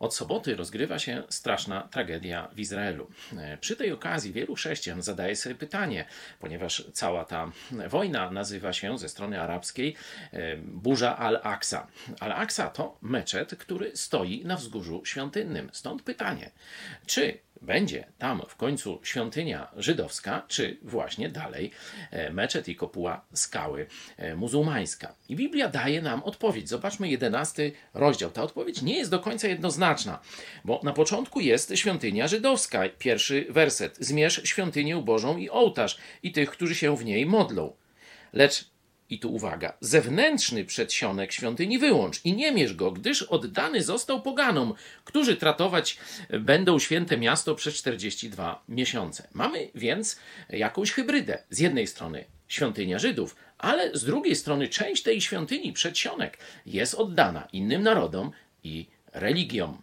Od soboty rozgrywa się straszna tragedia w Izraelu. E, Przy tej okazji wielu chrześcijan zadaje sobie pytanie, ponieważ cała ta wojna nazywa się ze strony arabskiej e, Burza al-Aqsa. Al-Aqsa to meczet, który stoi na wzgórzu świątynnym. Stąd pytanie, czy będzie tam w końcu świątynia żydowska, czy właśnie dalej e, meczet i kopuła skały e, muzułmańska. I Biblia daje nam odpowiedź. Zobaczmy jedenasty rozdział. Ta odpowiedź nie jest do końca jednoznaczna, bo na początku jest świątynia żydowska. Pierwszy werset. Zmierz świątynię Bożą i ołtarz i tych, którzy się w niej modlą. Lecz i tu uwaga, zewnętrzny przedsionek świątyni wyłącz i nie mierz go, gdyż oddany został poganom, którzy tratować będą święte miasto przez 42 miesiące. Mamy więc jakąś hybrydę. Z jednej strony świątynia Żydów, ale z drugiej strony część tej świątyni, przedsionek, jest oddana innym narodom i religiom.